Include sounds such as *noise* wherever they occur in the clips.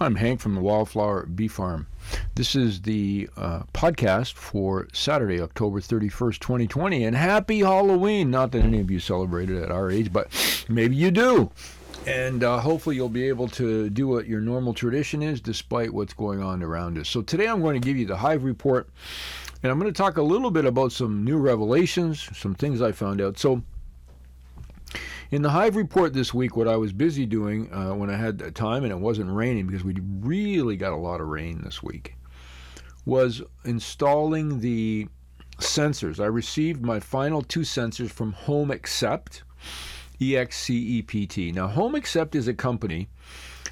I'm Hank from the Wildflower Bee Farm. This is the uh, podcast for Saturday, October 31st, 2020. And happy Halloween! Not that any of you celebrate it at our age, but maybe you do. And uh, hopefully, you'll be able to do what your normal tradition is despite what's going on around us. So, today I'm going to give you the Hive Report. And I'm going to talk a little bit about some new revelations, some things I found out. So, in the Hive report this week, what I was busy doing uh, when I had time and it wasn't raining because we really got a lot of rain this week was installing the sensors. I received my final two sensors from Home Except, E X C E P T. Now, Home Except is a company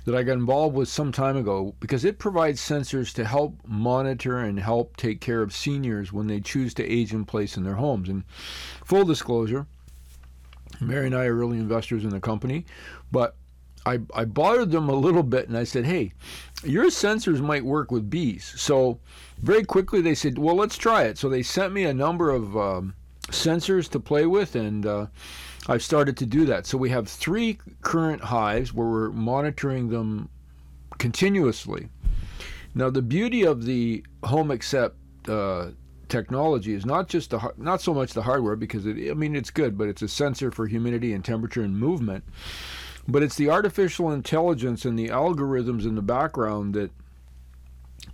that I got involved with some time ago because it provides sensors to help monitor and help take care of seniors when they choose to age in place in their homes. And full disclosure, Mary and I are early investors in the company, but I, I bothered them a little bit and I said, hey, your sensors might work with bees. So very quickly they said, well, let's try it. So they sent me a number of um, sensors to play with and uh, I've started to do that. So we have three current hives where we're monitoring them continuously. Now the beauty of the home except uh, technology is not just the not so much the hardware because it, I mean it's good, but it's a sensor for humidity and temperature and movement. But it's the artificial intelligence and the algorithms in the background that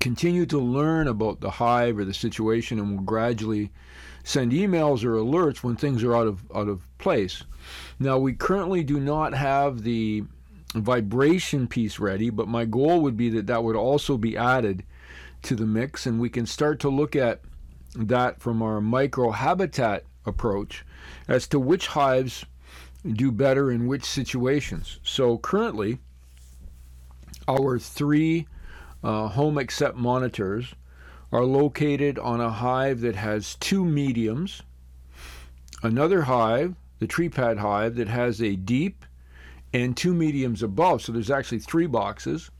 continue to learn about the hive or the situation and will gradually send emails or alerts when things are out of out of place. Now we currently do not have the vibration piece ready, but my goal would be that that would also be added to the mix and we can start to look at that from our microhabitat approach as to which hives do better in which situations. So currently, our three uh, home except monitors are located on a hive that has two mediums, another hive, the tree pad hive, that has a deep and two mediums above. So there's actually three boxes.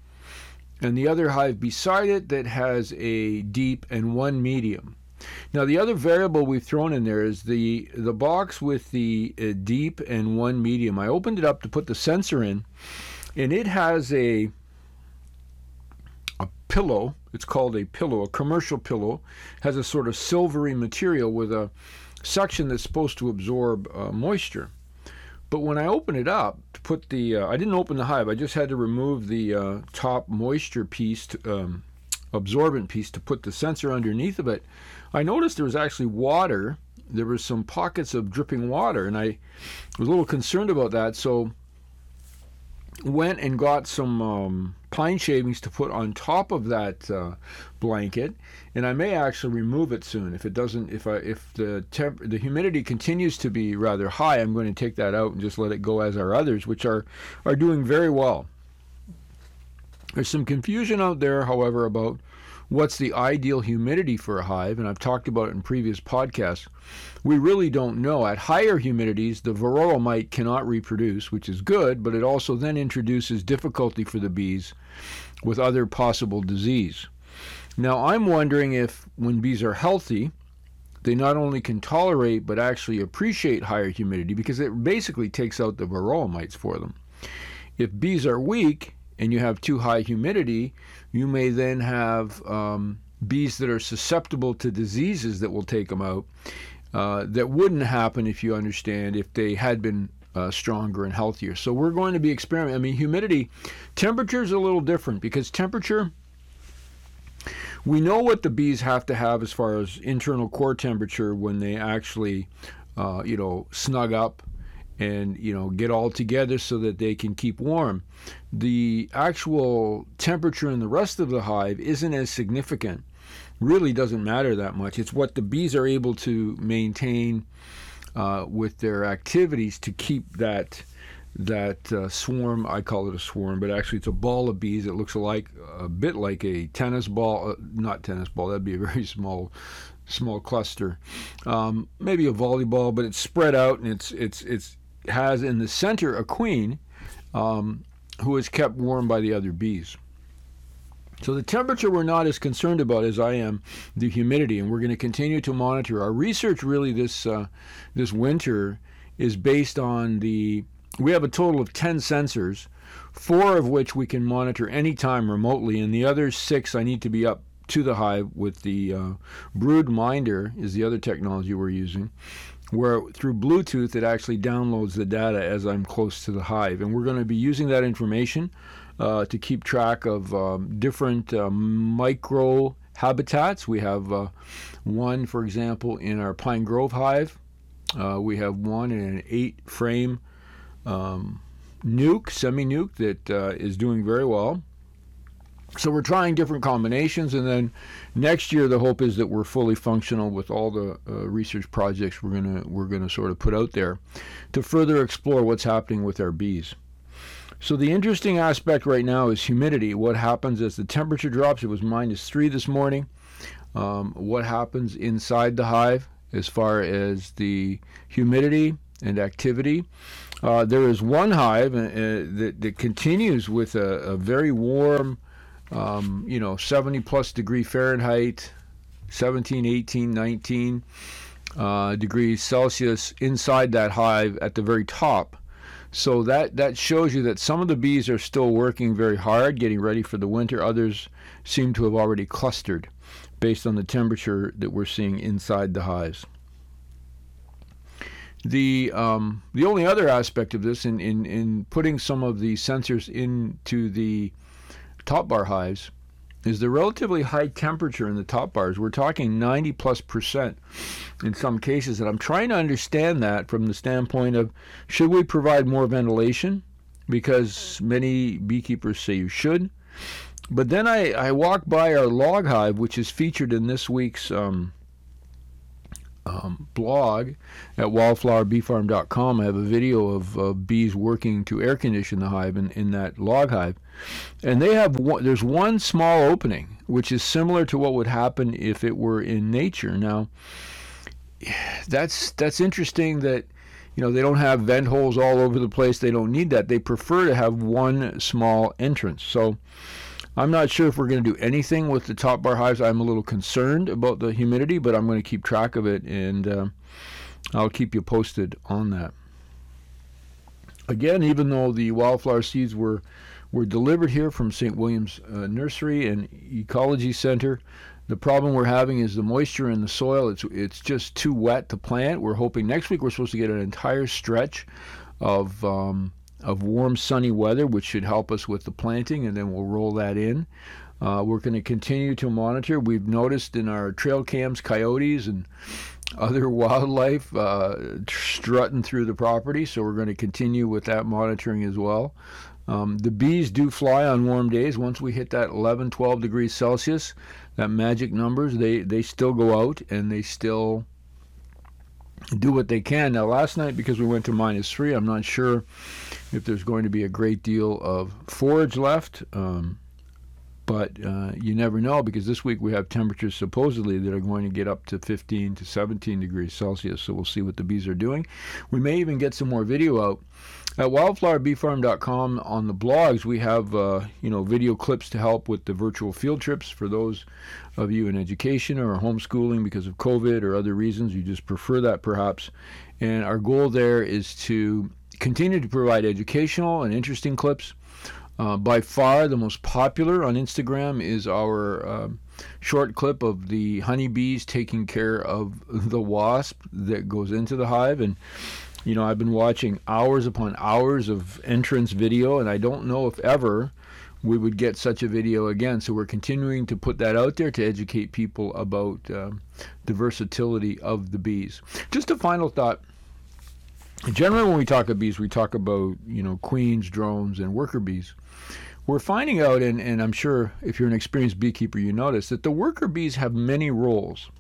And the other hive beside it that has a deep and one medium. Now the other variable we've thrown in there is the the box with the uh, deep and one medium. I opened it up to put the sensor in, and it has a a pillow. It's called a pillow, a commercial pillow, has a sort of silvery material with a section that's supposed to absorb uh, moisture. But when I open it up to put the, uh, I didn't open the hive. I just had to remove the uh, top moisture piece, to, um, absorbent piece, to put the sensor underneath of it. I noticed there was actually water. There was some pockets of dripping water, and I was a little concerned about that. So went and got some um, pine shavings to put on top of that uh, blanket, and I may actually remove it soon if it doesn't. If I if the temp the humidity continues to be rather high, I'm going to take that out and just let it go as our others, which are are doing very well. There's some confusion out there, however, about what's the ideal humidity for a hive, and I've talked about it in previous podcasts. We really don't know. At higher humidities, the varroa mite cannot reproduce, which is good, but it also then introduces difficulty for the bees with other possible disease. Now, I'm wondering if when bees are healthy, they not only can tolerate but actually appreciate higher humidity because it basically takes out the varroa mites for them. If bees are weak, and you have too high humidity, you may then have um, bees that are susceptible to diseases that will take them out. Uh, that wouldn't happen if you understand if they had been uh, stronger and healthier. So we're going to be experimenting. I mean, humidity, temperature is a little different because temperature. We know what the bees have to have as far as internal core temperature when they actually, uh, you know, snug up and you know get all together so that they can keep warm. The actual temperature in the rest of the hive isn't as significant. Really doesn't matter that much. It's what the bees are able to maintain uh, with their activities to keep that that uh, swarm i call it a swarm but actually it's a ball of bees. It looks like a bit like a tennis ball uh, not tennis ball that'd be a *laughs* very small small cluster. Um, maybe a volleyball but it's spread out and it's it's it's has in the center a queen um, who is kept warm by the other bees. So the temperature we're not as concerned about as I am the humidity, and we're going to continue to monitor. Our research really this uh, this winter is based on the. We have a total of ten sensors four of which we can monitor anytime remotely, and the other six I need to be up to the hive with the uh, BroodMinder is the other technology we're using where through Bluetooth it actually downloads the data as I'm close to the hive. And we're going to be using that information uh, to keep track of um, different uh, micro habitats. We have uh, one, for example, in our Pine Grove hive. Uh, we have one in an eight frame um, nuc, semi nuc, that uh, is doing very well. So we're trying different combinations, and then next year the hope is that we're fully functional with all the uh, research projects we're gonna we're gonna sort of put out there to further explore what's happening with our bees. So the interesting aspect right now is humidity. What happens as the temperature drops? It was minus three this morning. Um, what happens inside the hive as far as the humidity and activity? Uh, there is one hive uh, that, that continues with a, a very warm um, you know, 70 plus degree Fahrenheit, 17, 18, 19 uh, degrees Celsius inside that hive at the very top. So that, that shows you that some of the bees are still working very hard, getting ready for the winter. Others seem to have already clustered based on the temperature that we're seeing inside the hives. The um, the only other aspect of this in, in, in putting some of the sensors into the top bar hives is the relatively high temperature in the top bars. We're talking 90 plus percent in some cases. And I'm trying to understand that from the standpoint of should we provide more ventilation? Because many beekeepers say you should. But then I, I walk by our log hive, which is featured in this week's um, um, blog at wildflowerbeefarm.com. I have a video of bees working to air condition the hive in, in that log hive. And they have one, there's one small opening, which is similar to what would happen if it were in nature. Now, that's that's interesting that you know they don't have vent holes all over the place. They don't need that. They prefer to have one small entrance. So I'm not sure if we're going to do anything with the top bar hives. I'm a little concerned about the humidity, but I'm going to keep track of it and uh, I'll keep you posted on that. Again, even though the wildflower seeds were were delivered here from St. William's uh, Nursery and Ecology Center, the problem we're having is the moisture in the soil. It's it's just too wet to plant. We're hoping next week we're supposed to get an entire stretch of um, of warm, sunny weather, which should help us with the planting, and then we'll roll that in. Uh, we're going to continue to monitor. We've noticed in our trail cams coyotes and other *laughs* wildlife uh, strutting through the property, so we're going to continue with that monitoring as well. Um, the bees do fly on warm days. Once we hit that 11, 12 degrees Celsius, that magic numbers, they, they still go out and they still do what they can. Now, last night, because we went to minus three, I'm not sure if there's going to be a great deal of forage left. Um, but uh, you never know because this week we have temperatures supposedly that are going to get up to 15 to 17 degrees Celsius. So we'll see what the bees are doing. We may even get some more video out at wildflowerbeefarm.com on the blogs. We have uh, you know video clips to help with the virtual field trips for those of you in education or homeschooling because of COVID or other reasons. You just prefer that perhaps. And our goal there is to continue to provide educational and interesting clips. Uh, by far, the most popular on Instagram is our uh, short clip of the honeybees taking care of *laughs* the wasp that goes into the hive. And, you know, I've been watching hours upon hours of entrance video, and I don't know if ever we would get such a video again. So we're continuing to put that out there to educate people about uh, the versatility of the bees. Just a final thought generally when we talk of bees we talk about you know queens drones and worker bees. We're finding out and, and i'm sure if you're an experienced beekeeper you notice that the worker bees have many roles.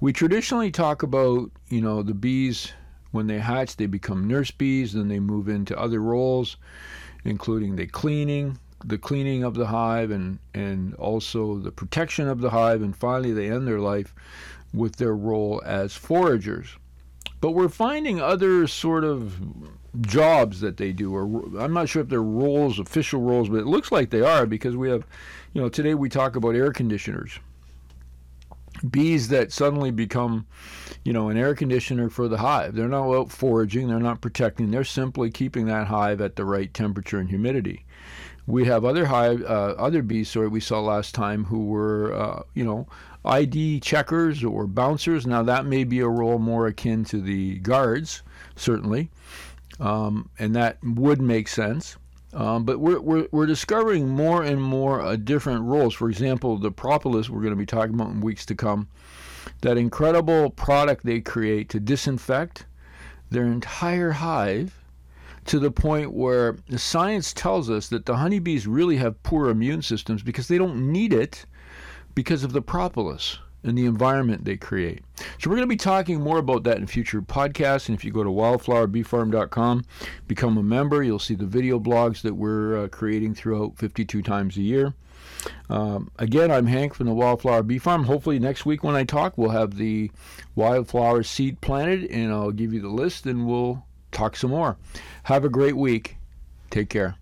We traditionally talk about you know the bees when they hatch they become nurse bees then they move into other roles including the cleaning the cleaning of the hive and and also the protection of the hive and finally they end their life with their role as foragers but we're finding other sort of jobs that they do, or I'm not sure if they're roles, official roles, but it looks like they are because we have, you know, today we talk about air conditioners. Bees that suddenly become, you know, an air conditioner for the hive. They're not out foraging, they're not protecting, they're simply keeping that hive at the right temperature and humidity. We have other hive, uh, other bees, sorry, we saw last time who were, uh, you know, ID checkers or bouncers. Now that may be a role more akin to the guards, certainly, um, and that would make sense. Um, but we're, we're, we're discovering more and more uh, different roles. For example, the propolis we're going to be talking about in weeks to come, that incredible product they create to disinfect their entire hive to the point where the science tells us that the honeybees really have poor immune systems because they don't need it because of the propolis and the environment they create. So we're going to be talking more about that in future podcasts. And if you go to wildflowerbeefarm.com, become a member, you'll see the video blogs that we're uh, creating throughout 52 times a year. Um, again, I'm Hank from the Wildflower Bee Farm. Hopefully, next week when I talk, we'll have the wildflower seed planted, and I'll give you the list, and we'll talk some more. Have a great week. Take care.